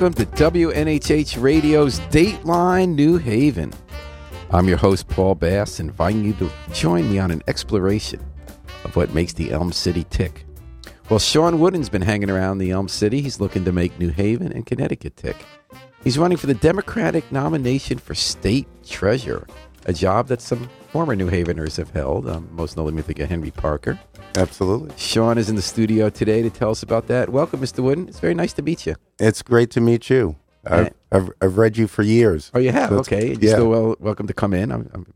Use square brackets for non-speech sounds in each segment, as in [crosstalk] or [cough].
welcome to WNHH Radio's Dateline New Haven. I'm your host, Paul Bass, inviting you to join me on an exploration of what makes the Elm City tick. Well, Sean Wooden's been hanging around the Elm City. He's looking to make New Haven and Connecticut tick. He's running for the Democratic nomination for state treasurer, a job that some former New Haveners have held. Um, most notably, I think of Henry Parker. Absolutely. Sean is in the studio today to tell us about that. Welcome, Mr. Wooden. It's very nice to meet you. It's great to meet you. I've, I've, I've read you for years. Oh, you have? So okay. You're yeah. still well, welcome to come in. I'm, I'm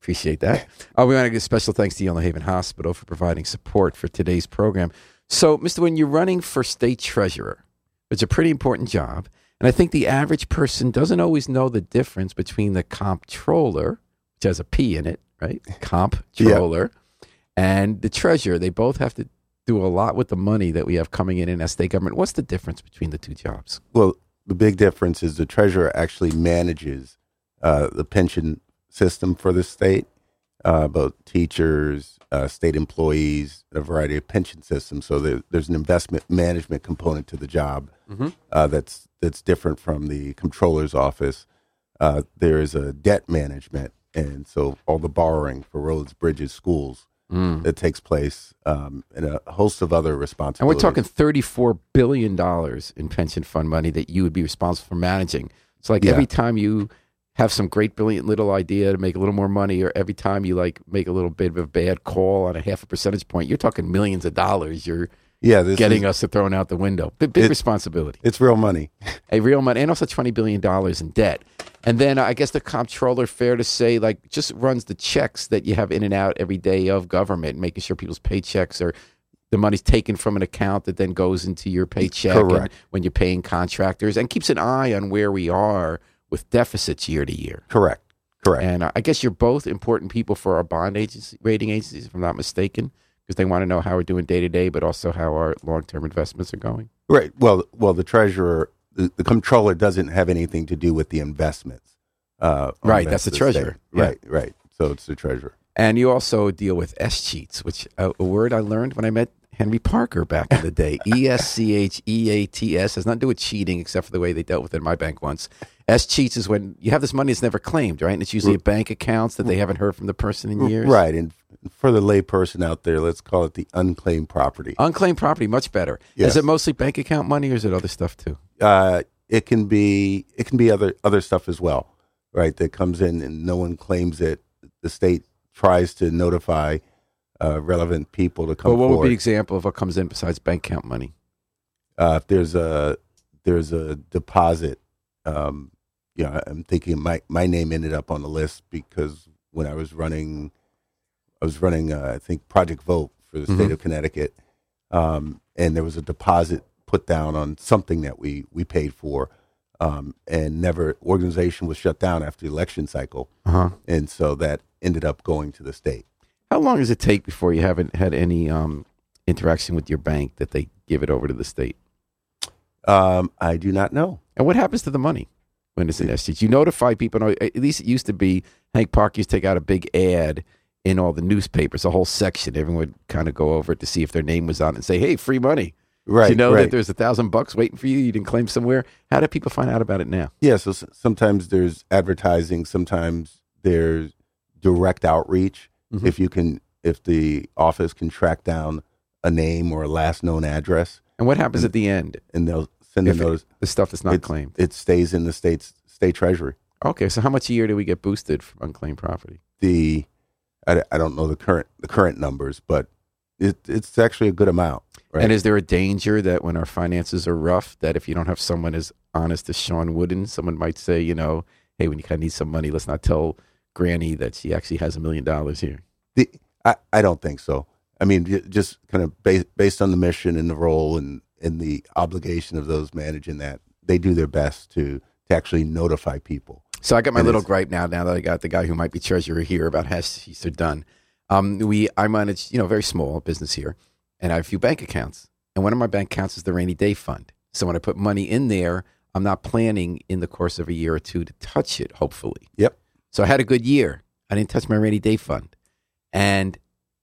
appreciate that. Oh, [laughs] we want to give special thanks to Yale New Haven Hospital for providing support for today's program. So, Mr. Wooden, you're running for state treasurer. It's a pretty important job. And I think the average person doesn't always know the difference between the comptroller, which has a P in it, right? [laughs] Comptroller, and the treasurer. They both have to do a lot with the money that we have coming in in our state government. What's the difference between the two jobs? Well, the big difference is the treasurer actually manages uh, the pension system for the state, uh, both teachers, uh, state employees, a variety of pension systems. So there, there's an investment management component to the job uh, that's that's different from the comptroller's office. Uh, there is a debt management, and so all the borrowing for roads, bridges, schools that takes place, um, and a host of other responsibilities. And we're talking $34 billion in pension fund money that you would be responsible for managing. It's like Yeah. every time you have some great, brilliant little idea to make a little more money, or every time you like make a little bit of a bad call on a half a percentage point, you're talking millions of dollars you're yeah, getting is, us to throwing out the window. Big, big It- responsibility. It's real money. [laughs] A real money, and also $20 billion in debt. And then uh, I guess the comptroller, fair to say, like just runs the checks that you have in and out every day of government, making sure people's paychecks are the money's taken from an account that then goes into your paycheck when you're paying contractors and keeps an eye on where we are with deficits year to year. Correct. Correct. And uh, I guess you're both important people for our bond agency, rating agencies, if I'm not mistaken, because they want to know how we're doing day to day, but also how our long term investments are going. right. Well, well, the treasurer, the, the comptroller doesn't have anything to do with the investments. Uh, Right, that's the treasurer. Yeah. Right. Right. So it's the treasurer. And you also deal with escheats, which uh, a word I learned when I met Henry Parker back in the day. E S C H E A T S has nothing to do with cheating, except for the way they dealt with it in my bank once. escheats is when you have this money that's never claimed, right? And it's usually a bank accounts that they haven't heard from the person in years. Right. And for the layperson out there, let's call it the unclaimed property. Unclaimed property, much better. Yes. Is it mostly bank account money, or is it other stuff too? Uh, it can be it can be other other stuff as well, right? That comes in and no one claims it. The state tries to notify uh, relevant people to come But what would be an example of what comes in besides bank account money? uh, if there's a there's a deposit, um, you know, I'm thinking my my name ended up on the list because when I was running, I was running, uh, I think Project Vote for the state Mhm. of Connecticut, um, and there was a deposit put down on something that we we paid for, um, and never organization was shut down after the election cycle, Uh huh. and so that ended up going to the state. How long does it take before you haven't had any um, interaction with your bank that they give it over to the state? Um, I do not know. And what happens to the money when it's an STG? You notify people. At least it used to be Hank Park used to take out a big ad in all the newspapers, a whole section. Everyone would kind of go over it to see if their name was on it and say, "Hey, free money." Right, you know right. that there's a thousand bucks waiting for you. You didn't claim somewhere. How do people find out about it now? Yeah, so sometimes there's advertising, sometimes there's direct outreach. Mhm. If you can, if the office can track down a name or a last known address, And what happens at the end? and they'll send it- notice, the stuff that's not claimed. it stays in the state's state treasury. Okay, so how much a year do we get boosted from unclaimed property? The I, I don't know the current the current numbers, but it, it's actually a good amount. Right? And is there a danger that when our finances are rough, that if you don't have someone as honest as Sean Wooden, someone might say, you know, hey, when you kind of need some money, let's not tell Granny that she actually has a million dollars here. The, I, I don't think so. I mean, just kind of based, based on the mission and the role and, and the obligation of those managing that, they do their best to, to actually notify people. So I got my It little gripe now. Now that I got the guy who might be treasurer here about how she's done. Um, we I manage you know very small business here, and I have a few bank accounts. And one of my bank accounts is the rainy day fund. So when I put money in there, I'm not planning in the course of a year or two to touch it. Hopefully, Yep. So I had a good year. I didn't touch my rainy day fund, and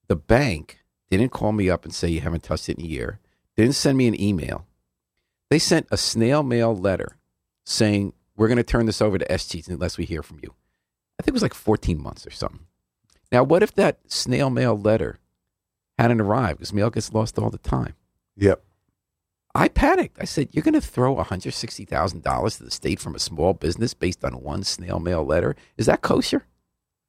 the bank didn't call me up and say you haven't touched it in a year. They didn't send me an email. They sent a snail mail letter saying, We're going to turn this over to escheats unless we hear from you. I think it was like 14 months or something. Now, what if that snail mail letter hadn't arrived? Because mail gets lost all the time. Yep. I panicked. I said, You're going to throw $160,000 to the state from a small business based on one snail mail letter? Is that kosher?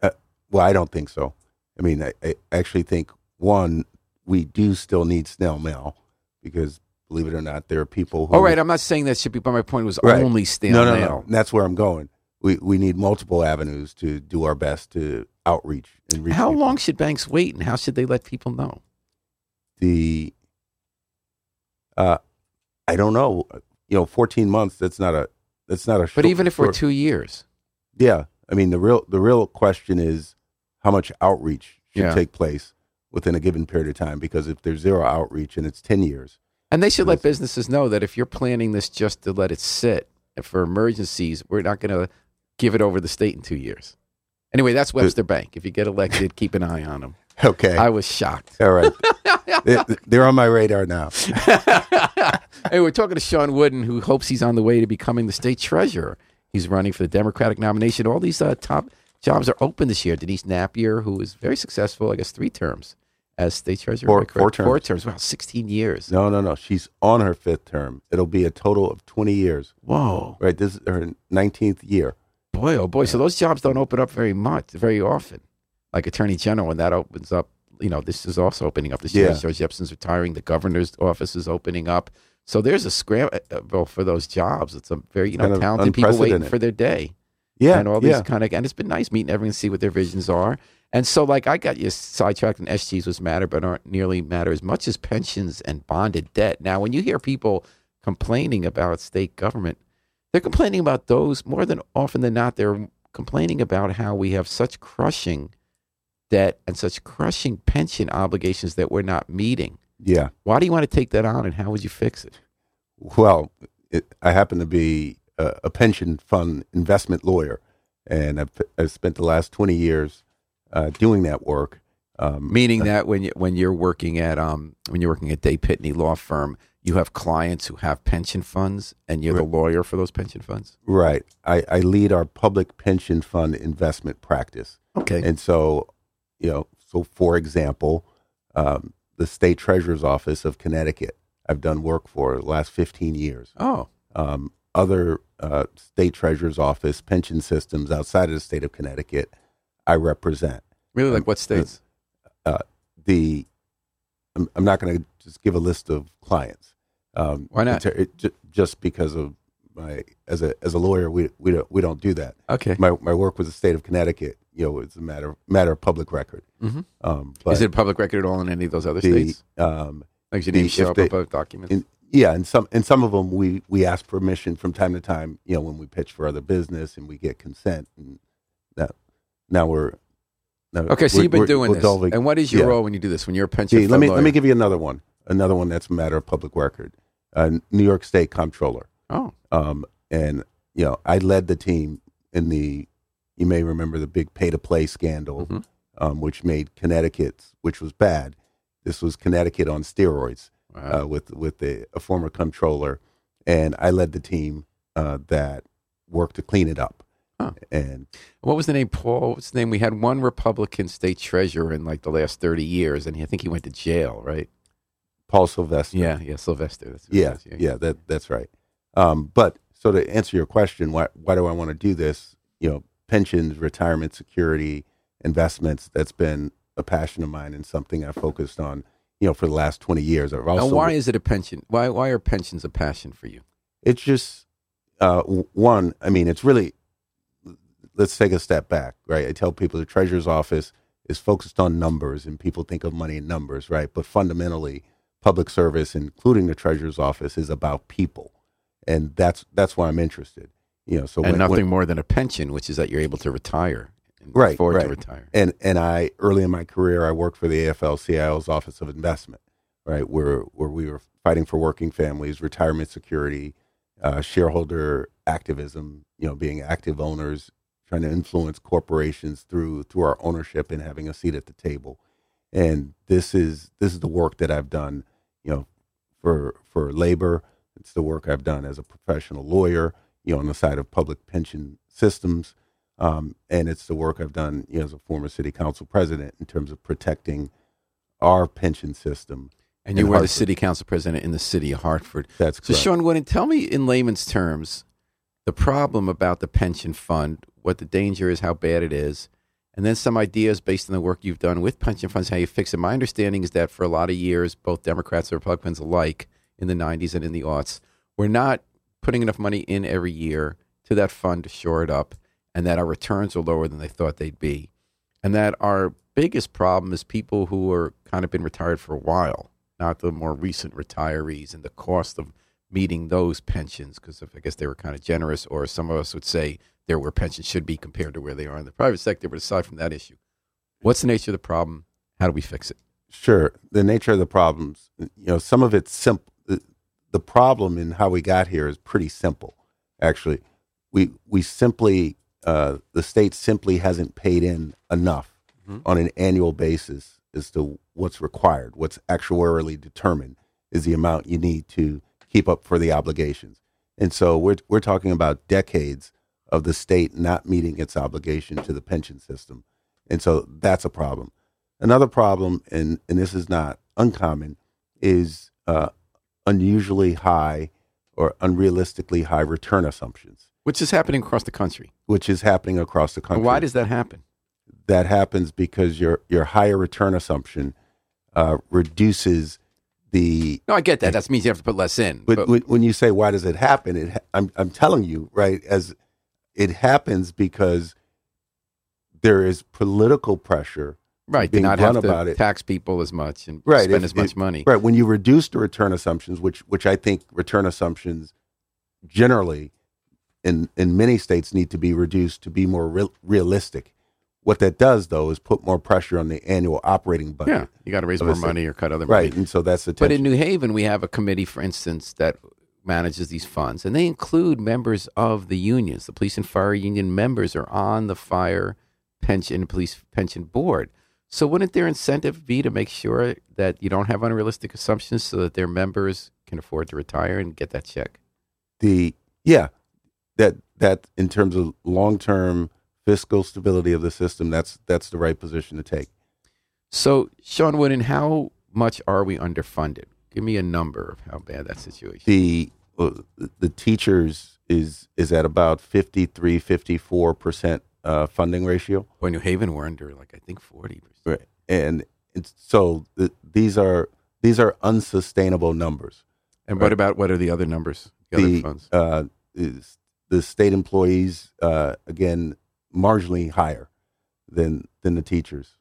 Uh, well, I don't think so. I mean, I, I actually think one, we do still need snail mail because believe it or not, there are people who. All right, I'm not saying that should be, but my point was Right. only snail no, no, mail. no. And that's where I'm going. We we need multiple avenues to do our best to outreach and reach. How people. long should banks wait and how should they let people know? The. Uh, I don't know. You know, 14 months. That's not a. That's not a. But short- even if we're two years, Yeah, I mean the real the real question is how much outreach should Yeah. take place within a given period of time. Because if there's zero outreach and it's 10 years, and they should let businesses know that if you're planning this just to let it sit for emergencies, we're not going to give it over the state in two years. Anyway, that's Webster Bank. If you get elected, keep an eye on them. [laughs] okay, I was shocked. all right, they, [laughs] they're on my radar now. [laughs] hey, we're talking to Sean Wooden, who hopes he's on the way to becoming the state treasurer. He's running for the Democratic nomination. All these uh, top jobs are open this year. Denise Nappier, who was very successful, I guess three terms as state treasurer. Four- I correct? four Four terms. terms. Wow, 16 years. No, no, no. She's on her fifth term. It'll be a total of 20 years. Whoa. Right, this is her 19th year. Boy, oh boy. So those jobs don't open up very much, very often. Like Attorney General, when that opens up, you know, this is also opening up this year. Yeah. George Jepsen's retiring. The governor's office is opening up. So there's a scramble uh, uh, for those jobs. It's a very, you know, Kind of talented people waiting for their day. Yeah, and all these yeah. kind of, and it's been nice meeting everyone, see what their visions are. And so, like, I got you sidetracked, and escheats was matter, but aren't nearly matter as much as pensions and bonded debt. Now, when you hear people complaining about state government, they're complaining about those more than often than not. They're complaining about how we have such crushing debt and such crushing pension obligations that we're not meeting. Yeah. Why do you want to take that on, and how would you fix it? Well, it, I happen to be a, a pension fund investment lawyer, and I've, I've spent the last 20 years uh, doing that work. Um, Meaning that when you when you're working at um when you're working at Day Pitney Law Firm, you have clients who have pension funds, and you're the lawyer for those pension funds. Right. I, I lead our public pension fund investment practice. Okay. And so, you know, so for example, um, the state treasurer's office of Connecticut, I've done work for the last 15 years. oh, Um, other uh, state treasurer's office pension systems outside of the state of Connecticut, I represent. really? Like what states? Uh, the I'm, I'm not going to just give a list of clients. Um, Why not? It, it, ju- just because of my as a as a lawyer, we we don't we don't do that. Okay. My my work with the state of Connecticut, you know, it's a matter matter of public record. Mhm. Um, Is it a public record at all in any of those other the states? um, Like your the- name show up they- above documents? in, yeah, and some in some of them we we ask permission from time to time. You know, when we pitch for other business and we get consent, and now now we're now okay, so we're- you've been doing this. delving- and what is your yeah. role when you do this? When you're a pension See, let me lawyer? let me give you another one. Another one that's a matter of public record. Uh, New York State Comptroller. Oh, Um, and you know, I led the team in the. You may remember the big pay to play scandal, Mhm. um, which made Connecticut, which was bad. This was Connecticut on steroids wow. uh, with with the, a former comptroller, and I led the team uh, that worked to clean it up. Huh. And what was the name? Paul. What's the name? We had one Republican state treasurer in like the last thirty years, and I think he went to jail, right? Paul Silvester. Yeah, yeah, Silvester. That's who yeah, yeah, that that's right. Um, but so to answer your question, why why do I want to do this? You know, pensions, retirement security, investments. That's been a passion of mine and something I focused on. You know, for the last twenty years. I've also Now, why is it a pension? Why why are pensions a passion for you? it's just uh, one. I mean, it's really. Let's take a step back, right? I tell people the treasurer's office is focused on numbers, and people think of money in numbers, right? But fundamentally, public service, including the treasurer's office, is about people, and that's that's why I'm interested. You know, so and when- nothing when- more than a pension, which is that you're able to retire, Right, afford to right. retire. and and I early in my career I worked for the AFL-CIO's Office of Investment, right, where where we were fighting for working families, retirement security, uh, shareholder activism, you know, being active owners, trying to influence corporations through through our ownership and having a seat at the table. And this is this is the work that I've done, you know, for for labor, It's the work I've done as a professional lawyer, you know, on the side of public pension systems, um, and it's the work I've done you know, as a former city council president in terms of protecting our pension system. And you were the city council president in the city of Hartford. That's correct. So. Sean Wooden, tell me in layman's terms the problem about the pension fund, what the danger is, how bad it is, and then some ideas based on the work you've done with pension funds, how you fix it. My understanding is that for a lot of years, both Democrats and Republicans alike in the 90s and in the aughts were not putting enough money in every year to that fund to shore it up, and that our returns are lower than they thought they'd be. And that our biggest problem is people who are kind of been retired for a while, not the more recent retirees, and the cost of meeting those pensions because I guess they were kind of generous, or some of us would say they're where pensions should be compared to where they are in the private sector. But aside from that issue, what's the nature of the problem? How do we fix it? Sure. The nature of the problems, you know, some of it's simple. The, problem in how we got here is pretty simple, actually. We, we simply, uh, the state simply hasn't paid in enough Mhm. on an annual basis as to what's required, what's actuarially determined is the amount you need to keep up for the obligations. And so we're, we're talking about decades of the state not meeting its obligation to the pension system. And so that's a problem. Another problem, and, and this is not uncommon, is uh, unusually high or unrealistically high return assumptions, Which is happening across the country. which is happening across the And country. why does that happen? that happens? Because your your higher return assumption uh, reduces the. No, I get that. That means you have to put less in. But, when, when you say why does it happen, it I'm I'm telling you right as it happens because there is political pressure right, to being not to about it. tax people as much and Right, spend if- as much if- money. Right. When you reduce the return assumptions, which which I think return assumptions generally in in many states need to be reduced to be more real, realistic. What that does though is put more pressure on the annual operating budget. Yeah, you got to raise more money or cut other Right. money. Right, and so that's the But in New Haven, we have a committee, for instance, that manages these funds, and they include members of the unions. The police and fire union members are on the fire pension police pension board. So wouldn't their incentive be to make sure that you don't have unrealistic assumptions, so that their members can afford to retire and get that check? the yeah that that in terms of long term fiscal stability of the system, that's that's the right position to take. So, Sean Wooden, how much are we underfunded? Give me a number of how bad that situation. is. the uh, the teachers is is at about 53 54 percent uh, funding ratio Boy, New Haven, we're under like I think forty percent. right and it's, so the, these are these are unsustainable numbers And Right. what about what are the other numbers? The, other funds. uh, is the state employees uh, again marginally higher than than the teachers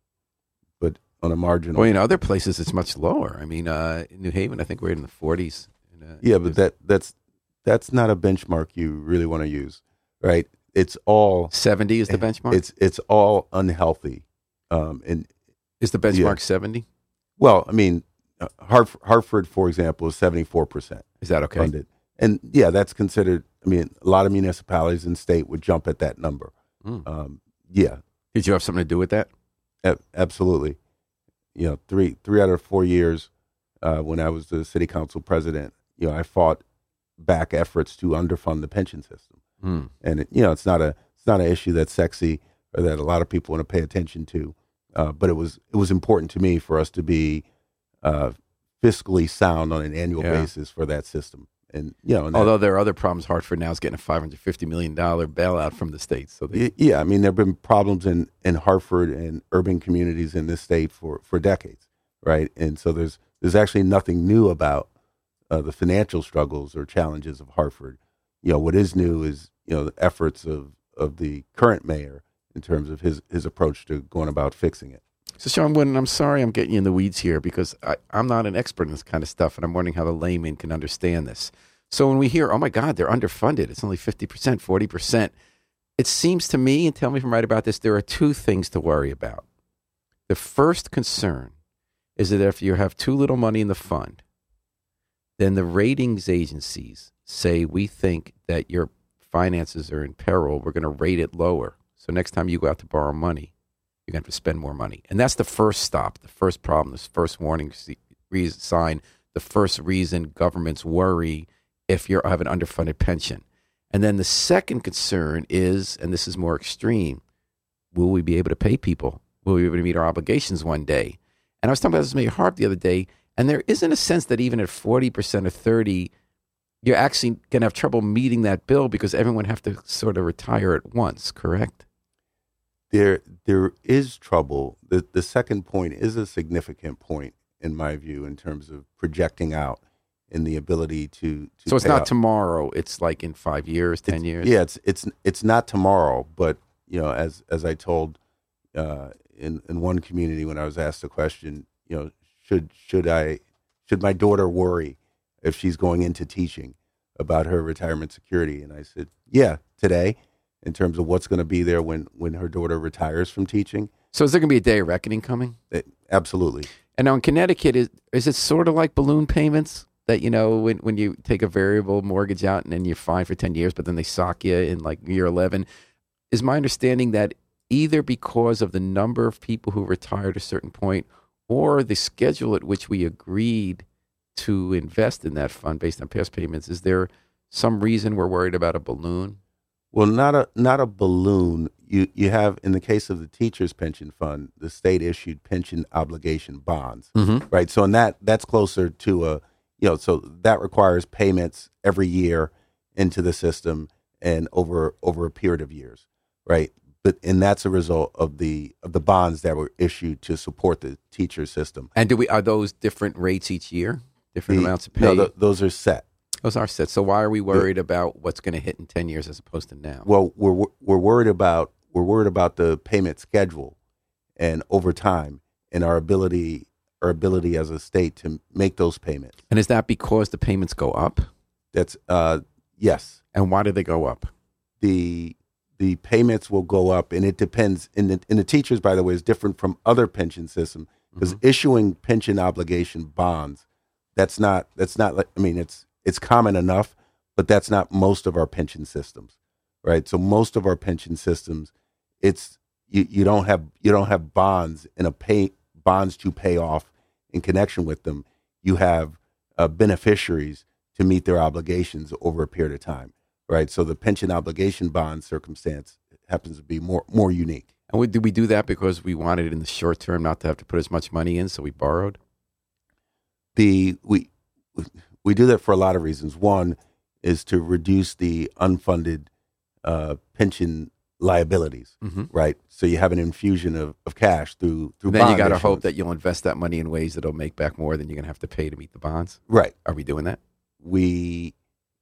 but on a marginal Well, in other places, it's much lower. I mean, uh, in New Haven, I think we're in the 40s. Uh, Yeah, but that that's that's not a benchmark you really want to use, right? It's all 70 is the benchmark. it's it's all unhealthy, um, and is the benchmark 70? well, I mean, uh, Hartford, Hartford, for example, is seventy four percent Is that okay? funded, and yeah, that's considered. I mean, a lot of municipalities and state would jump at that number. Mm. Um, yeah, Did you have something to do with that? a- absolutely. You know, three three out of four years uh, when I was the city council president, you know, I fought back efforts to underfund the pension system. Mm. and it, you know it's not a it's not an issue that's sexy or that a lot of people want to pay attention to uh, but it was it was important to me for us to be uh, fiscally sound on an annual Yeah. basis for that system and you know and that- Although there are other problems, Hartford now is getting a $550 million bailout from the states. So they, yeah i mean there have been problems in in hartford and urban communities in this state for for decades right and so there's there's actually nothing new about uh, the financial struggles or challenges of hartford you know what is new is you know the efforts of of the current mayor in terms of his his approach to going about fixing it So, Sean I'm sorry I'm getting you in the weeds here because I, I'm not an expert in this kind of stuff, and I'm wondering how the layman can understand this. So, when we hear, oh my God, they're underfunded, it's only 50%, 40%, it seems to me, and tell me if I'm right about this, there are two things to worry about. The first concern is that if you have too little money in the fund, then the ratings agencies say, we think that your finances are in peril, we're going to rate it lower. So, next time you go out to borrow money, you're going to have to spend more money. And that's the first stop, the first problem, the first warning sign, the first reason governments worry if you have an underfunded pension. And then the second concern is, and this is more extreme, will we be able to pay people? Will we be able to meet our obligations one day? And I was talking about this with Mayor Harp the other day, and there isn't a sense that even at 40% or 30, you're actually going to have trouble meeting that bill because everyone have to sort of retire at once, correct? There, there is trouble. The, the second point is a significant point, in my view, in terms of projecting out in the ability to. to So it's not out. tomorrow, it's like in five years, 10 It's- years? Yeah, it's it's it's not tomorrow, but you know, as as I told uh, in in one community when I was asked the question, you know, should should I should my daughter worry if she's going into teaching about her retirement security? And I said, yeah, today, in terms of what's going to be there when when her daughter retires from teaching, So is there going to be a day of reckoning coming? eh, absolutely. And now in Connecticut, is is it sort of like balloon payments that you know when when you take a variable mortgage out and then you're fine for ten years, but then they sock you in like year eleven? Is my understanding that either because of the number of people who retired at a certain point, or the schedule at which we agreed to invest in that fund based on past payments, is there some reason we're worried about a balloon? Well, not a not a balloon. You you have in the case of the teachers pension fund, the state issued pension obligation bonds. Mm-hmm. right? So in that that's closer to a you know so that requires payments every year into the system and over over a period of years, right? But and that's a result of the of the bonds that were issued to support the teacher system. And do we are those different rates each year? Different The- amounts of pay? no, th- those are set. Those are set. So why are we worried about what's going to hit in ten years as opposed to now? Well, we're we're worried about we're worried about the payment schedule and over time and our ability our ability as a state to make those payments. And is that because the payments go up? That's uh yes. And why do they go up? the the payments will go up, and it depends. In the in the teachers, by the way, is different from other pension systems because issuing pension obligation bonds, that's not that's not like I mean it's it's common enough, but that's not most of our pension systems, right? So most of our pension systems, it's you, you don't have you don't have bonds in a pay bonds to pay off in connection with them. You have uh, beneficiaries to meet their obligations over a period of time right? So the pension obligation bond circumstance happens to be more more unique. And we, did we do that because we wanted in the short term not to have to put as much money in, so we borrowed? The we we do that for a lot of reasons. One is to reduce the unfunded uh, pension liabilities, Mm-hmm. right? So you have an infusion of, of cash through through. And then you got to hope that you'll invest that money in ways that'll make back more than you're going to have to pay to meet the bonds. right. Are we doing that? We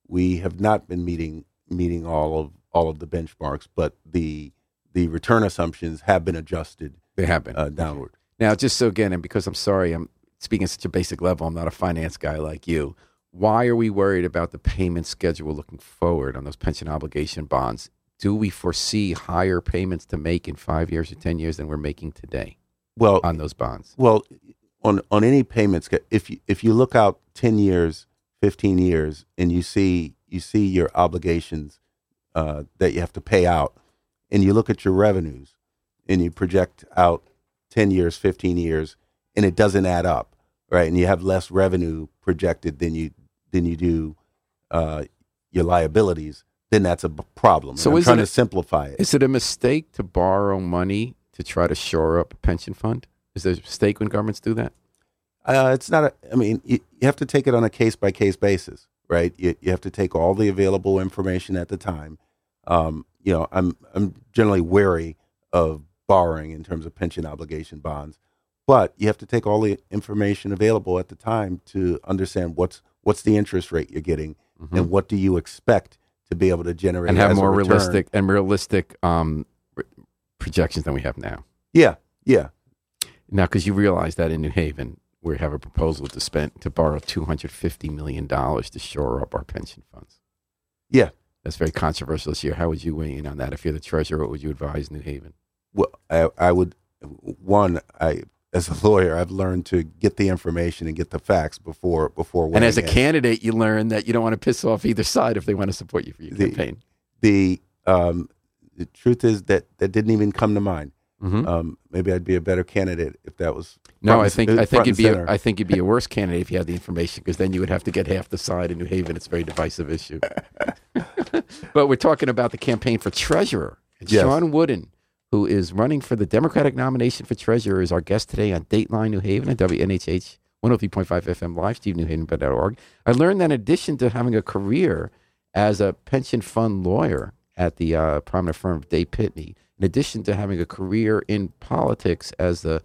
we have not been meeting meeting all of all of the benchmarks, but the the return assumptions have been adjusted They have been. uh, downward. Now, just so again, and because I'm sorry, I'm speaking at such a basic level, I'm not a finance guy like you. Why are we worried about the payment schedule looking forward on those pension obligation bonds? Do we foresee higher payments to make in five years or 10 years than we're making today Well, on those bonds? Well, on on any payments, if you if you look out ten years, fifteen years, and you see you see your obligations uh, that you have to pay out, and you look at your revenues, and you project out ten years, fifteen years, and it doesn't add up, right? And you have less revenue projected than you than you do uh, your liabilities. Then that's a problem. So and I'm trying it to simplify it. Is it a mistake to borrow money to try to shore up a pension fund? Is there a mistake when governments do that? Uh, it's not. A, I mean, you, you have to take it on a case by case basis, right? You, you have to take all the available information at the time. Um, you know, I'm I'm generally wary of borrowing in terms of pension obligation bonds, but you have to take all the information available at the time to understand what's what's the interest rate you're getting and what do you expect to be able to generate Mm-hmm. and have more realistic and realistic um, projections than we have now. Yeah, yeah, Now, because you realize that in New Haven, we have a proposal to spend to borrow two hundred fifty million dollars to shore up our pension funds. yeah. That's very controversial this year. How would you weigh in on that? If you're the treasurer, what would you advise New Haven? Well, I, I would one. I as a lawyer, I've learned to get the information and get the facts before before. And as a in. candidate, you learn that you don't want to piss off either side if they want to support you for your The- campaign. the um, the truth is that that didn't even come to mind. Mhm. Um, maybe I'd be a better candidate if that was. No, I think I think you'd be a. I think you'd be a worse candidate if you had the information because then you would have to get half the side in New Haven. It's a very divisive issue. [laughs] but we're talking about the campaign for treasurer. Yes. Sean Wooden, who is running for the Democratic nomination for treasurer, is our guest today on Dateline New Haven at WNHH 103.5 FM live, stevenewhaven.org. I learned that in addition to having a career as a pension fund lawyer at the uh, prominent firm of Day Pitney, in addition to having a career in politics as the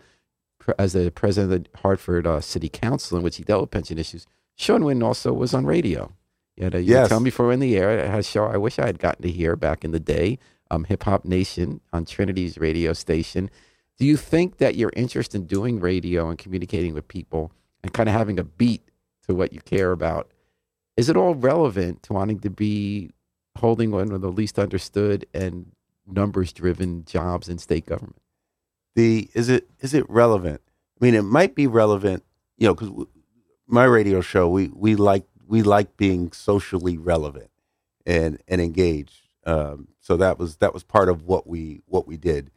as the president of the Hartford uh, City Council, in which he dealt with pension issues, Sean Wynn also was on radio. You had a, you Yes. tell me before in the air. I had a show I wish I had gotten to hear back in the day, um, Hip Hop Nation on Trinity's radio station. Do you think that your interest in doing radio and communicating with people and kind of having a beat to what you care about is it all relevant to wanting to be holding one of the least understood and numbers driven jobs in state government? the is it is it relevant? I mean, it might be relevant, you know, because my radio show we we like we like being socially relevant and and engaged. Um, so that was that was part of what we what we did,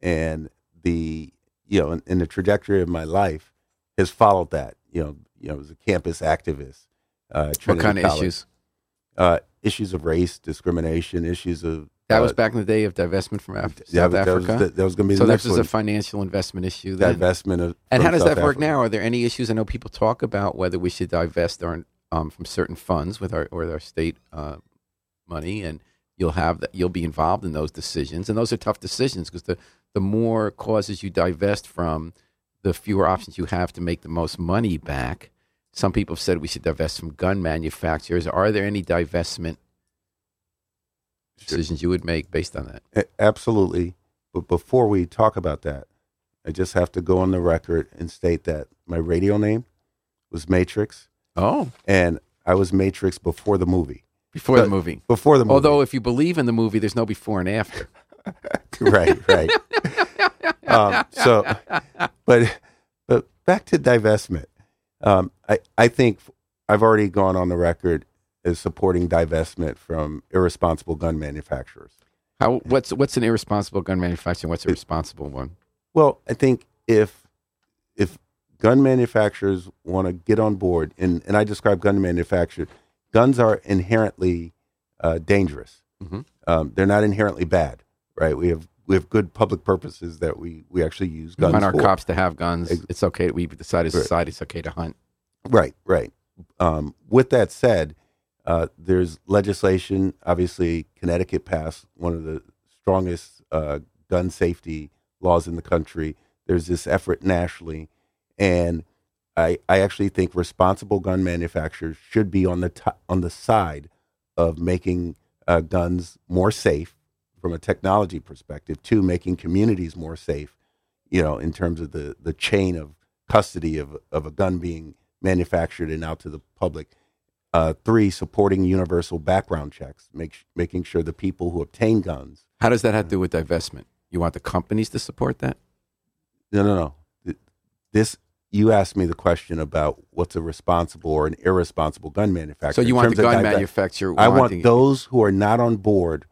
and the you know, and, and the trajectory of my life has followed that. You know, you know, as a campus activist. Uh, What kind of College. issues? Uh, issues of race, discrimination, issues of That uh, was back in the day of divestment from Af- yeah, South that was, Africa. that, that was going to be so the this is a financial investment issue. Then. divestment of and how does South that work Africa. now? Are there any issues? I know people talk about whether we should divest our, um, from certain funds with our or our state uh, money, and you'll have that. You'll be involved in those decisions, and those are tough decisions because the the more causes you divest from, the fewer options you have to make the most money back. Some people have said we should divest from gun manufacturers. Are there any divestment decisions you would make based on that? Absolutely. But before we talk about that, I just have to go on the record and state that my radio name was Matrix, Oh, and I was Matrix before the movie. Before the movie. Before the movie. Although, if you believe in the movie, there's no before and after. [laughs] right, right. um, so, but but back to divestment. Um, I I think I've already gone on the record as supporting divestment from irresponsible gun manufacturers. How? What's what's an irresponsible gun manufacturer? What's a responsible one? Well, I think if if gun manufacturers want to get on board, and, and I describe gun manufacturers, guns are inherently uh, dangerous. Mhm. Um, they're not inherently bad, right? We have we have good public purposes that we we actually use We guns want our for. cops to have guns. It's okay. We decide as Right. society it's okay to hunt. Right, right. Um, with that said, uh, there's legislation. Obviously, Connecticut passed one of the strongest uh, gun safety laws in the country. There's this effort nationally, and I, I actually think responsible gun manufacturers should be on the to on the side of making uh, guns more safe from a technology perspective. Two, making communities more safe. You know, in terms of the the chain of custody of of a gun being manufactured and out to the public. Uh, three, supporting universal background checks, make, making sure the people who obtain guns. How does that have to do with divestment? You want the companies to support that? No, no, no. This you asked me the question about what's a responsible or an irresponsible gun manufacturer. So you in want the gun manufacturer? I want those who are not on board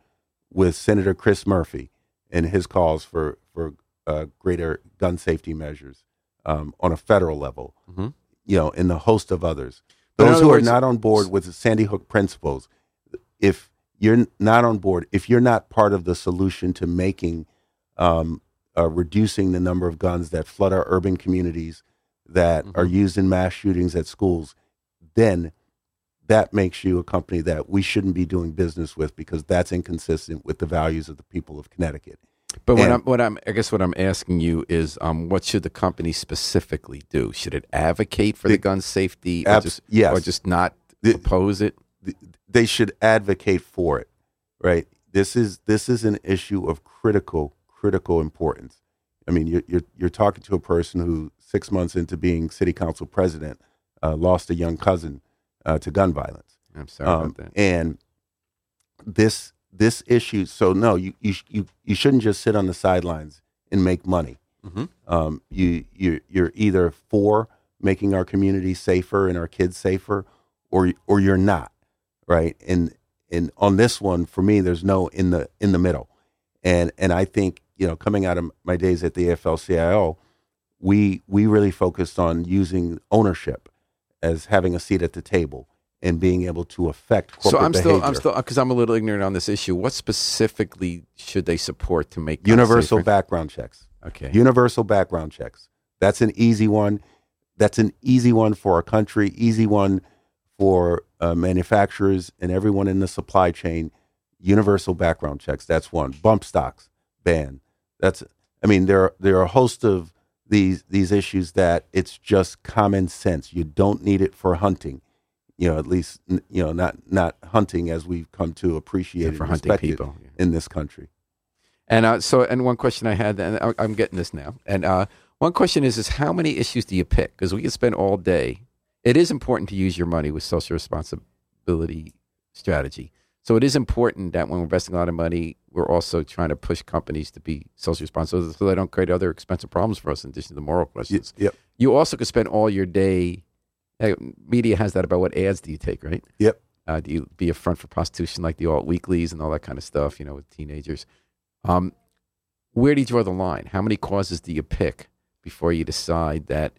with Senator Chris Murphy and his calls for for uh, greater gun safety measures um, on a federal level. Mhm. You know, and the host of others. Those who words- are not on board with the Sandy Hook principles, if you're not on board, if you're not part of the solution to making um, uh, reducing the number of guns that flood our urban communities that are used in mass shootings at schools, then that makes you a company that we shouldn't be doing business with because that's inconsistent with the values of the people of Connecticut. But what And- I'm, what I'm, I guess what I'm asking you is, um, what should the company specifically do? Should it advocate for the, The- gun safety, or Abs- just, yes. or just not The- oppose it? th- they should advocate for it, right? This is this is an issue of critical critical importance. I mean, you're you're, you're talking to a person who six months into being city council president uh, lost a young cousin uh, to gun violence, I'm sorry Um, about that. and this this issue. So no, you you you you shouldn't just sit on the sidelines and make money. Mhm. Um, you you you're either for making our community safer and our kids safer, or or you're not, right? And and on this one, for me, there's no in the in the middle, and and I think you know, coming out of my days at the AFL-CIO, we we really focused on using ownership as having a seat at the table and being able to affect corporate So I'm still, I'm still, because I'm a little ignorant on this issue. What specifically should they support to make universal background checks. Okay. Universal background checks. That's an easy one. That's an easy one for our country. Easy one for uh, manufacturers and everyone in the supply chain. Universal background checks. That's one. Bump stocks ban. That's. I mean, there are, there are a host of these these issues that it's just common sense. You don't need it for hunting. You know, at least you know not not hunting as we've come to appreciate Yeah, for hunting people, yeah. in this country. And uh, so, and one question I had, and I- I'm getting this now. And uh, one question is, is how many issues do you pick? Because we can spend all day. It is important to use your money with social responsibility strategy. So it is important that when we're investing a lot of money, we're also trying to push companies to be socially responsible, so they don't create other expensive problems for us in addition to the moral questions. Yep. You also could spend all your day. Media has that about what ads do you take, right? Yep. Uh, do you be a front for prostitution like the alt weeklies and all that kind of stuff? You know, with teenagers. Um, where do you draw the line? How many causes do you pick before you decide that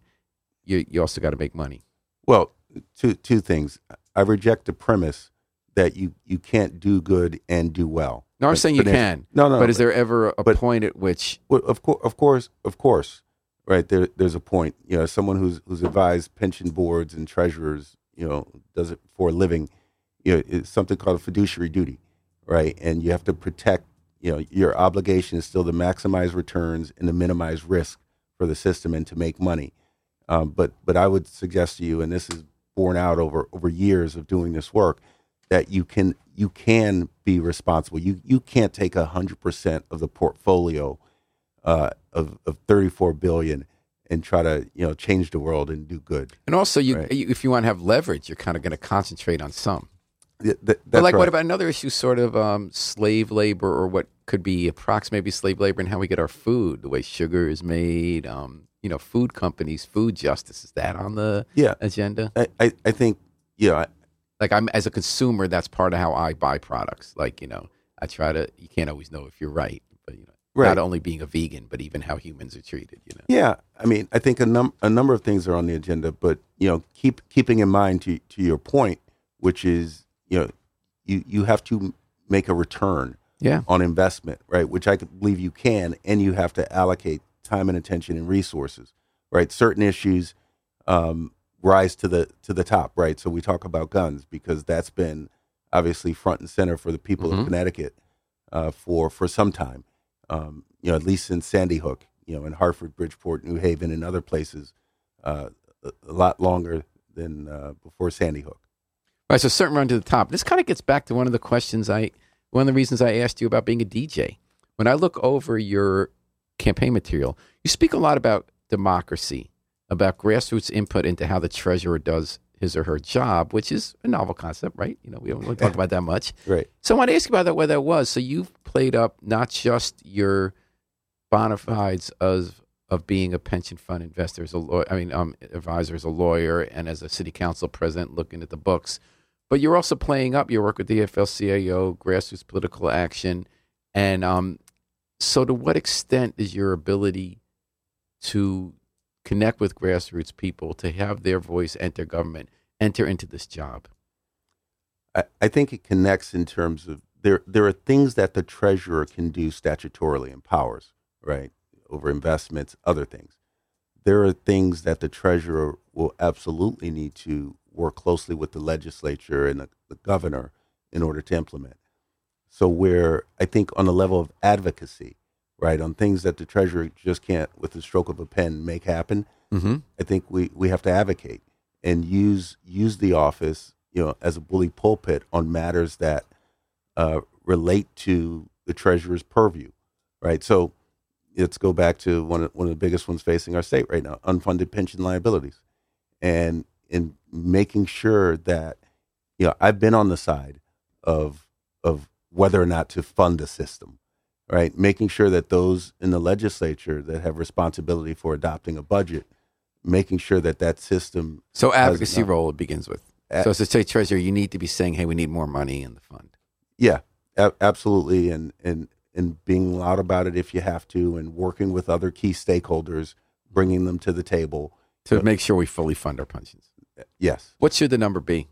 you you also got to make money? Well, two two things. I reject the premise that you you can't do good and do well. No, I'm But- saying you can. No, no. but is there ever a but- point at which Well, of course, of course, of course. Right there, there's a point. You know, someone who's who's advised pension boards and treasurers, you know, does it for a living. You know, it's something called a fiduciary duty, right? And you have to protect. You know, your obligation is still to maximize returns and to minimize risk for the system and to make money. Um, but but I would suggest to you, and this is borne out over over years of doing this work, that you can you can be responsible. You you can't take hundred percent of the portfolio uh, of of thirty four billion and try to you know change the world and do good. and also you, Right. you if you want to have leverage, you're kind of going to concentrate on some. Th- But like, right. what about another issue, sort of um, slave labor, or what could be approximately slave labor, and how we get our food, the way sugar is made, um, you know, food companies, food justice. Is that on the yeah? agenda? I, I, I think I- Like, I'm as a consumer, that's part of how I buy products. Like, you know, I try to. You can't always know if you're right, but you know, Right. not only being a vegan, but even how humans are treated. You know, Yeah, I mean, I think a num a number of things are on the agenda, but you know, keep keeping in mind to to your point, which is you know, you you have to make a return yeah. on investment, right? Which I believe you can, and you have to allocate time and attention and resources, right? Certain issues um, rise to the to the top, right? So we talk about guns because that's been obviously front and center for the people Mhm. of Connecticut uh, for for some time. Um, you know, at least in Sandy Hook, you know, in Hartford, Bridgeport, New Haven, and other places, uh, a, a lot longer than uh, before Sandy Hook. Right, so certain run to the top. This kind of gets back to one of the questions I, one of the reasons I asked you about being a DJ. When I look over your campaign material, you speak a lot about democracy, about grassroots input into how the treasurer does his or her job, which is a novel concept, right? You know, we don't really talk about that much. [laughs] Right. So I want to ask you about that, where that was. So you've played up not just your bona fides of of being a pension fund investor, as a lawyer, I mean, um, advisor, as a lawyer, and as a city council president, looking at the books. But you're also playing up your work with the AFL-CIO, grassroots political action, and um, so to what extent is your ability to connect with grassroots people to have their voice enter government, enter into this job? I, I think it connects in terms of there there are things that the treasurer can do statutorily and powers, right? Over investments, other things. There are things that the treasurer will absolutely need to work closely with the legislature and the, the governor in order to implement. So where I think on the level of advocacy, right, on things that the treasurer just can't with the stroke of a pen make happen, Mm-hmm. I think we, we have to advocate and use use the office, you know, as a bully pulpit on matters that uh, relate to the treasurer's purview, right? So let's go back to one of, one of the biggest ones facing our state right now: unfunded pension liabilities, and in making sure that you know I've been on the side of of whether or not to fund a system, right? Making sure that those in the legislature that have responsibility for adopting a budget, making sure that that system So advocacy enough- role it begins with. A- so as a state treasurer, you need to be saying, "Hey, we need more money in the fund." Yeah, a- absolutely, and and and being loud about it if you have to, and working with other key stakeholders, bringing them to the table. to make sure we fully fund our pensions. Yes. What should the number be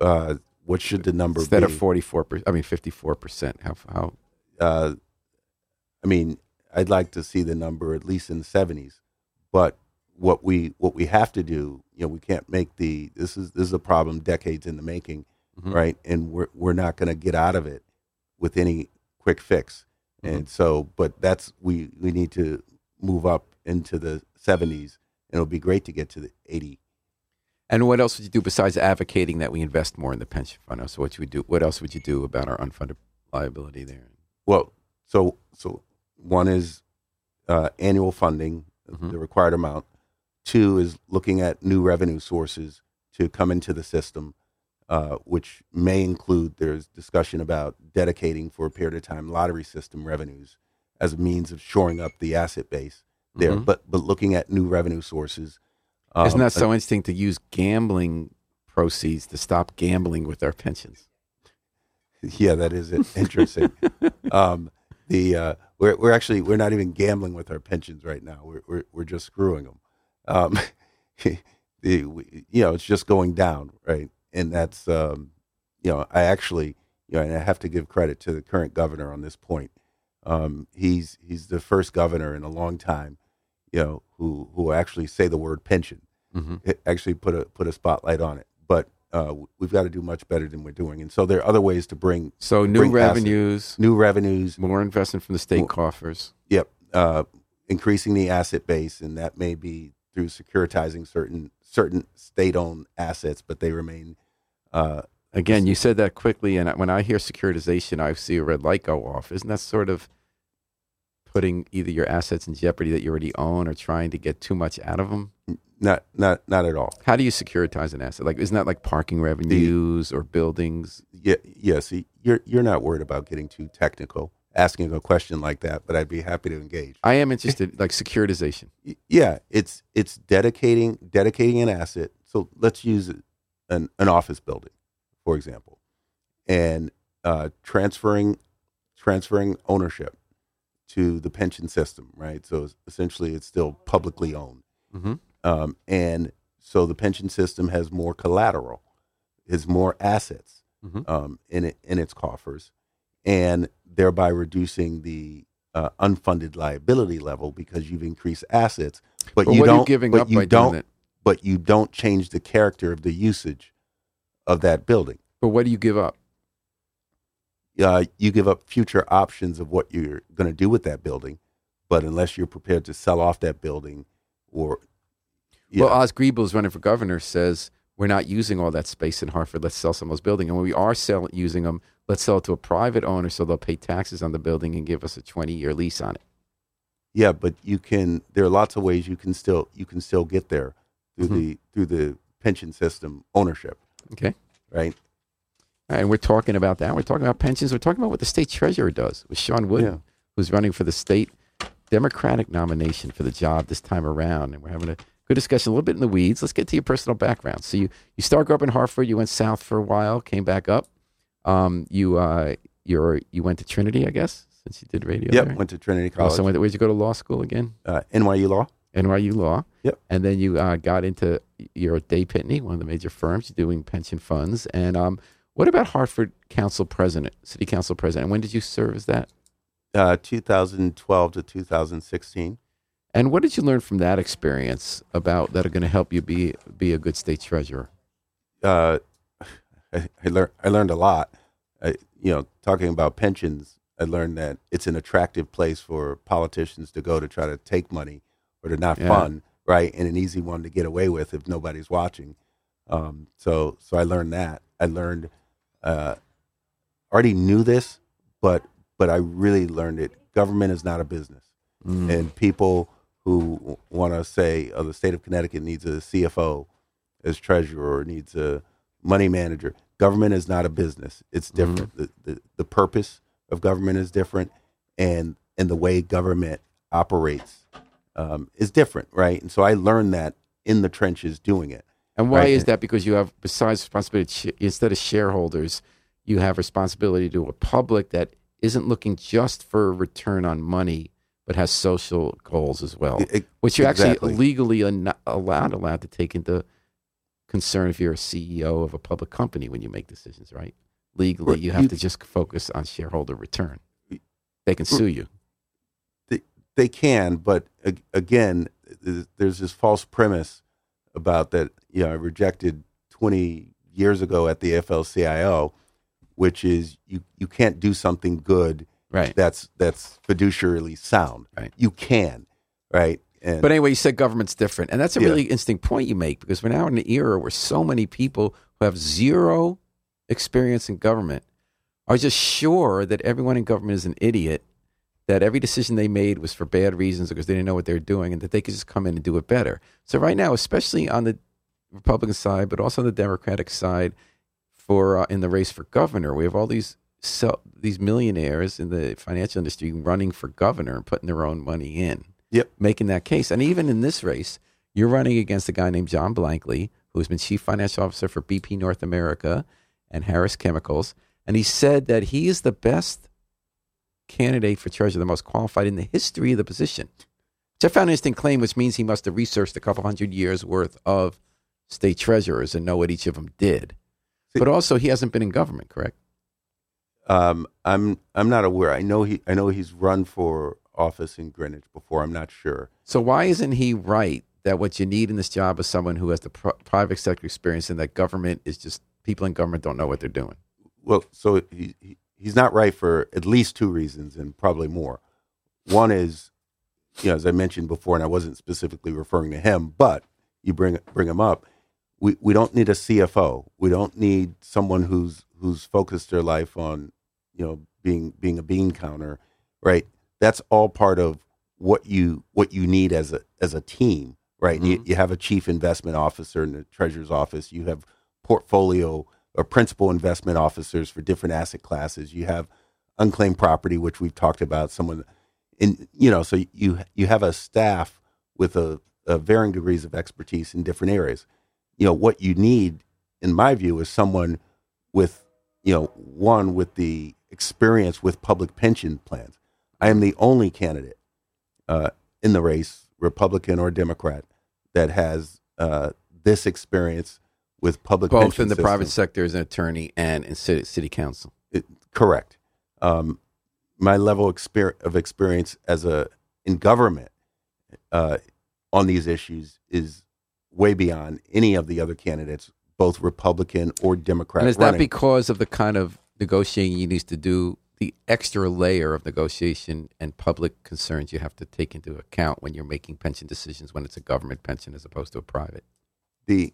Uh, what should the number instead be? of forty four percent? I mean fifty four percent. How how? uh, I mean, I'd like to see the number at least in the seventies. But what we what we have to do, you know, we can't make the this is this is a problem decades in the making, Mhm. right? And we're we're not going to get out of it with any quick fix. And so, but that's we we need to move up into the seventies, and it'll be great to get to the eighty. And what else would you do besides advocating that we invest more in the pension fund? So what you would do? What else would you do about our unfunded liability there? Well, so so one is uh, annual funding, Mhm. the required amount. Two is looking at new revenue sources to come into the system, uh, which may include there's discussion about dedicating for a period of time lottery system revenues as a means of shoring up the asset base there. Mhm. But but looking at new revenue sources. Isn't um, that so interesting to use gambling proceeds to stop gambling with our pensions? [laughs] Yeah, that is interesting. [laughs] um, the uh, we're we're actually we're not even gambling with our pensions right now. We're we're, we're just screwing them. Um, [laughs] the we, you know it's just going down, right? And that's um, you know I actually you know and I have to give credit to the current governor on this point. Um, he's he's the first governor in a long time, you know, who who actually say the word pension Mm-hmm. actually put a put a spotlight on it. But uh, we've got to do much better than we're doing, and so there are other ways to bring So new Bring asset- revenues, new revenues. more investment from the state Well- coffers. Yep, uh, increasing the asset base, and that may be through securitizing certain certain state-owned assets, but they remain. Uh, Again, you said that quickly, and when I hear securitization, I see a red light go off. Isn't that sort of putting either your assets in jeopardy that you already own or trying to get too much out of them? not not not at all. How do you securitize an asset? Like, isn't that like parking revenues or buildings? Yeah, yes, you're you're not worried about getting too technical, asking a question like that, but I'd be happy to engage. I am interested, like securitization. Yeah it's it's dedicating dedicating an asset so let's use an, an office building for example and uh, transferring transferring ownership to the pension system right so essentially it's still publicly owned Mm-hmm. um, and so the pension system has more collateral has more assets Mhm. um, in it in its coffers and thereby reducing the uh, unfunded liability level because you've increased assets, but, But you what are don't. you giving but up you by don't. doing it? But you don't change the character of the usage of that building. But what do you give up? Uh, you give up future options of what you're going to do with that building, but unless you're prepared to sell off that building, or Well, Oz Griebel is running for governor. Says we're not using all that space in Hartford. Let's sell some of those buildings. And when we are selling using them, let's sell it to a private owner so they'll pay taxes on the building and give us a twenty year lease on it. yeah, but you can. There are lots of ways you can still you can still get there through Mhm. the through the pension system ownership, Okay. right? And we're talking about that. We're talking about pensions. We're talking about what the state treasurer does with Shawn Wood, Yeah. who's running for the state Democratic nomination for the job this time around. And we're having a good discussion, a little bit in the weeds. Let's get to your personal background. So you you started growing up in Hartford. You went south for a while, came back up. Um, you uh, you're you went to Trinity, I guess, since you did radio. Yep, there. went to Trinity College, Also, went, where'd you go to law school again? uh, NYU Law. NYU Law. Yep. And then you uh, got into you're at Day Pitney, one of the major firms, you're doing pension funds. And um, what about Hartford Council President, City Council President? And when did you serve as that? uh, 2012 to 2016. And what did you learn from that experience about that are going to help you be be a good state treasurer? Uh, [laughs] I, I learned I learned a lot. I, you know, talking about pensions, I learned that it's an attractive place for politicians to go to try to take money or to not Yeah. fund, right? And an easy one to get away with if nobody's watching. Um, so, so I learned that. I learned. Uh, already knew this, but but I really learned it. Government is not a business. Mm. and people who want to say, "Oh, the state of Connecticut needs a CFO as treasurer or needs a money manager." Government is not a business; it's different. The, the the purpose of government is different, and and the way government operates um, is different, right? And so I learned that in the trenches doing it. And why Right. is that? Because you have, besides responsibility, instead of shareholders, you have responsibility to a public that isn't looking just for a return on money, but has social goals as well, e- which you're exactly. actually legally allowed allowed to take into concern if you're a CEO of a public company when you make decisions, right? Legally, Right, you have you- to just focus on shareholder return. They can sue you. they can, but again, there's this false premise about that. You know, I rejected 20 years ago at the FLCIO, which is you you can't do something good Right. that's that's fiduciarily sound. Right. You can, right? And But anyway, you said government's different. And that's a Yeah. really interesting point you make because we're now in an era where so many people who have zero experience in government are just sure that everyone in government is an idiot, that every decision they made was for bad reasons because they didn't know what they were doing, and that they could just come in and do it better. So, right now, especially on the Republican side, but also on the Democratic side, for uh, in the race for governor, we have all these so, these millionaires in the financial industry running for governor and putting their own money in Yep. making that case. And even in this race, you're running against a guy named John Blankley, who's been chief financial officer for BP North America and Harris Chemicals. And he said that he is the best candidate for treasurer, the most qualified in the history of the position. Which I found an interesting claim, which means he must have researched a couple hundred years worth of state treasurers and know what each of them did. But also, he hasn't been in government, correct? um, I'm I'm not aware. I know he I know he's run for office in Greenwich before. I'm not sure. So why isn't he right that what you need in this job is someone who has the pri- private sector experience and that government is just people in government don't know what they're doing? Well, so he, he he's not right for at least two reasons, and probably more. One is, you know, as I mentioned before, and I wasn't specifically referring to him, but you bring bring him up. We we don't need a CFO. We don't need someone who's who's focused their life on, you know, being being a bean counter, right? That's all part of what you what you need as a as a team, right? You, mm-hmm. you have a chief investment officer in the treasurer's office. You have portfolio or principal investment officers for different asset classes. You have unclaimed property, which we've talked about. Someone, in you know, so you you have a staff with a, a varying degrees of expertise in different areas. You know what you need, in my view, is someone with you know one with the experience with public pension plans. I am the only candidate uh, in the race, Republican or Democrat, that has uh, this experience with public Both in the private sector as an attorney and in city, city council. It, correct. Um, my level of experience as a in government uh, on these issues is way beyond any of the other candidates, both Republican or Democrat. And is that because of the kind of negotiating you need to do, the extra layer of negotiation and public concerns you have to take into account when you're making pension decisions when it's a government pension as opposed to a private? the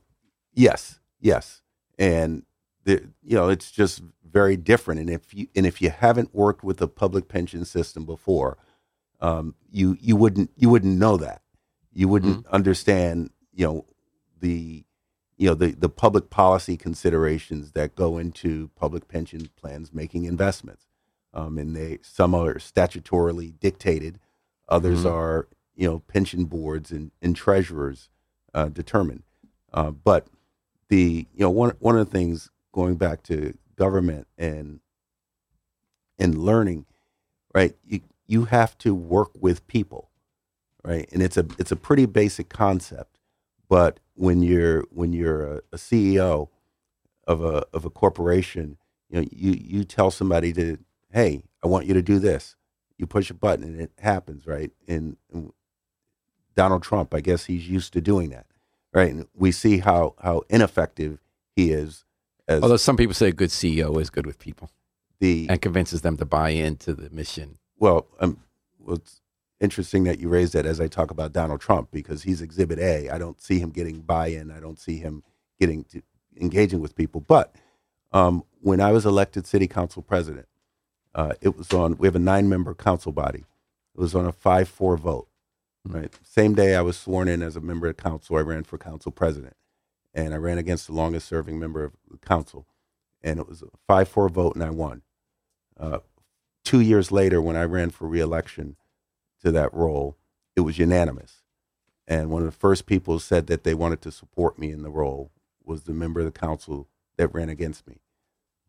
yes, yes, and the you know it's just very different. And if you and if you haven't worked with the public pension system before, um, you you wouldn't you wouldn't know that. You wouldn't understand you know the you know the the public policy considerations that go into public pension plans making investments. Um, and they some are statutorily dictated, others Mhm. are you know pension boards and, and treasurers uh, determined. Uh, but the you know one one of the things going back to government and and learning, right? You you have to work with people, right? And it's a it's a pretty basic concept, but when you're when you're a, a CEO of a of a corporation, you know you you tell somebody to hey, I want you to do this. You push a button and it happens, right? And, and Donald Trump, I guess he's used to doing that right? And we see how how ineffective he is as Although some people say a good CEO is good with people the and convinces them to buy into the mission. well. Um, well, it's interesting that you raised that as I talk about Donald Trump because he's Exhibit A. I don't see him getting buy-in. I don't see him getting to engaging with people. But um, when I was elected city council president, uh, it was on. We have a nine-member council body. It was on a five-four vote. Right. Same day I was sworn in as a member of council, I ran for council president, and I ran against the longest-serving member of the council, and it was a five-four vote, and I won. Uh, two years later, when I ran for reelection to that role, it was unanimous. And one of the first people who said that they wanted to support me in the role was the member of the council that ran against me.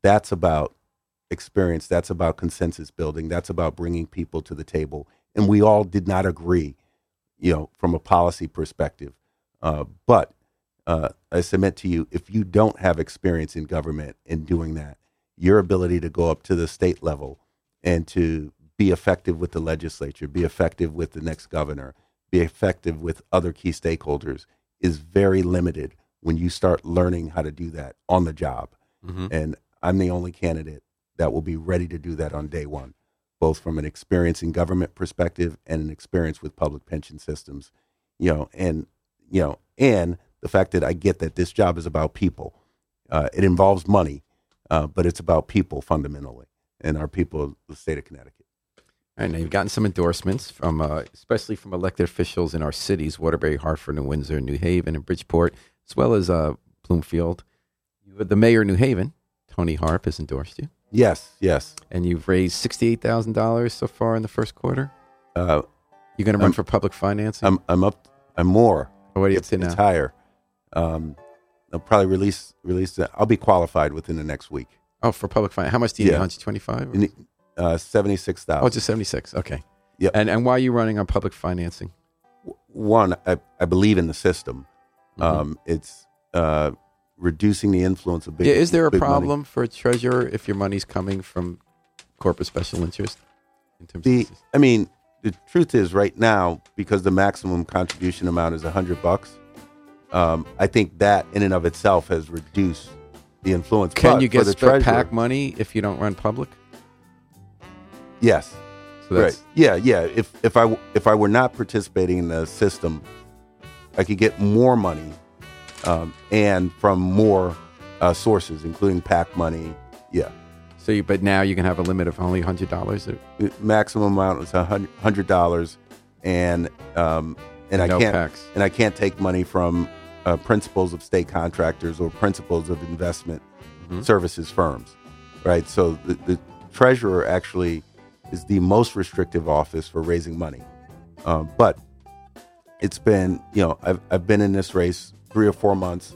That's about experience. That's about consensus building. That's about bringing people to the table. And we all did not agree, you know, from a policy perspective. Uh, but uh, I submit to you, if you don't have experience in government in doing that, your ability to go up to the state level and to be effective with the legislature, be effective with the next governor, be effective with other key stakeholders is very limited when you start learning how to do that on the job. Mm-hmm. And I'm the only candidate that will be ready to do that on day one, both from an experience in government perspective and an experience with public pension systems. You know, and you know, and the fact that I get that this job is about people. Uh, it involves money, uh, but it's about people fundamentally, and our people the state of Connecticut. All right, now you've gotten some endorsements from, uh, especially from elected officials in our cities: Waterbury, Hartford, New Windsor, New Haven, and Bridgeport, as well as uh, Bloomfield. You, the mayor of New Haven, Toni Harp, has endorsed you, Yes, yes. and you've raised sixty-eight thousand dollars so far in the first quarter. Uh, You're going to run I'm- for public financing. I'm I'm up. I'm more. Or what are you up It's, to now? it's higher. Um, I'll probably release release. The, I'll be qualified within the next week. Oh, for public finance. How much do you Yeah. need? 125? In- Uh, Seventy six Oh, thousand. just 76. Okay. Yep. And and why are you running on public financing? One, I, I believe in the system. Mhm. Um, it's uh, reducing the influence of big. yeah, is there a big money. problem for a treasurer if your money's coming from corporate special interest? In terms The, of I mean, the truth is, right now, because the maximum contribution amount is a hundred bucks, um, I think that in and of itself has reduced the influence. can But you get the split treasurer? PAC money if you don't run public? Yes. So that's right. Yeah, yeah. If if I if I were not participating in the system, I could get more money, um, and from more uh, sources, including PAC money. Yeah, so. You, but now you can have a limit of only hundred dollars. The maximum amount is a hundred dollars, and um, and I can't and I can't take money from uh, principals of state contractors or principals of investment Mhm. services firms, right? So the, the treasurer actually is the most restrictive office for raising money, um, but it's been you know I've I've been in this race three or four months.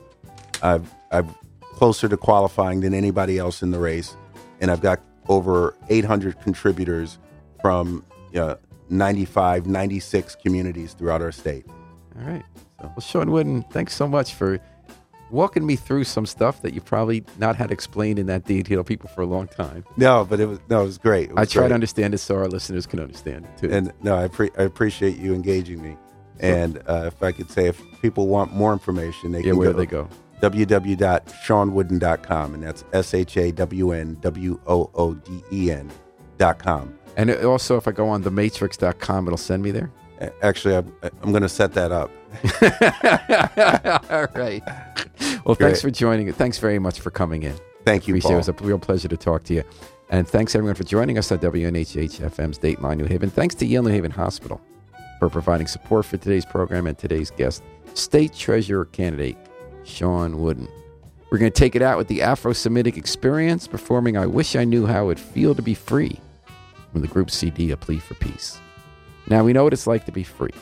I've I've closer to qualifying than anybody else in the race, and I've got over 800 contributors from you know, 95, 96 communities throughout our state. All right. So- Well, Shawn Wooden, thanks so much for walking me through some stuff that you probably not had explained in that detail to people for a long time. No, but it was no, it was great. It I was try great. to understand it so our listeners can understand it too. and no, I, pre- I appreciate you engaging me. And uh, if I could say, if people want more information, they yeah, can where go they go? www.shawnwooden.com, and that's S H A W N W O O D E N dot com. And it- also, if I go on thematrix.com, it'll send me there. Actually, I'm, I'm going to set that up. [laughs] All right. Well, thanks for joining. Thanks very much for coming in. Thank you, Appreciate it. It was a real pleasure to talk to you. And thanks everyone for joining us on WNHH FM's Dateline New Haven. Thanks to Yale New Haven Hospital for providing support for today's program and today's guest, State Treasurer candidate Shawn Wooden. We're going to take it out with the Afro Semitic Experience performing I Wish I Knew How It Would Feel to Be Free from the group CD A Plea for Peace. Now, we know what it's like to be free.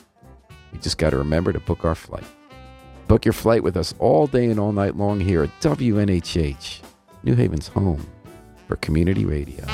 We just got to remember to book our flight. Book your flight with us all day and all night long here at WNHH, New Haven's home for community radio.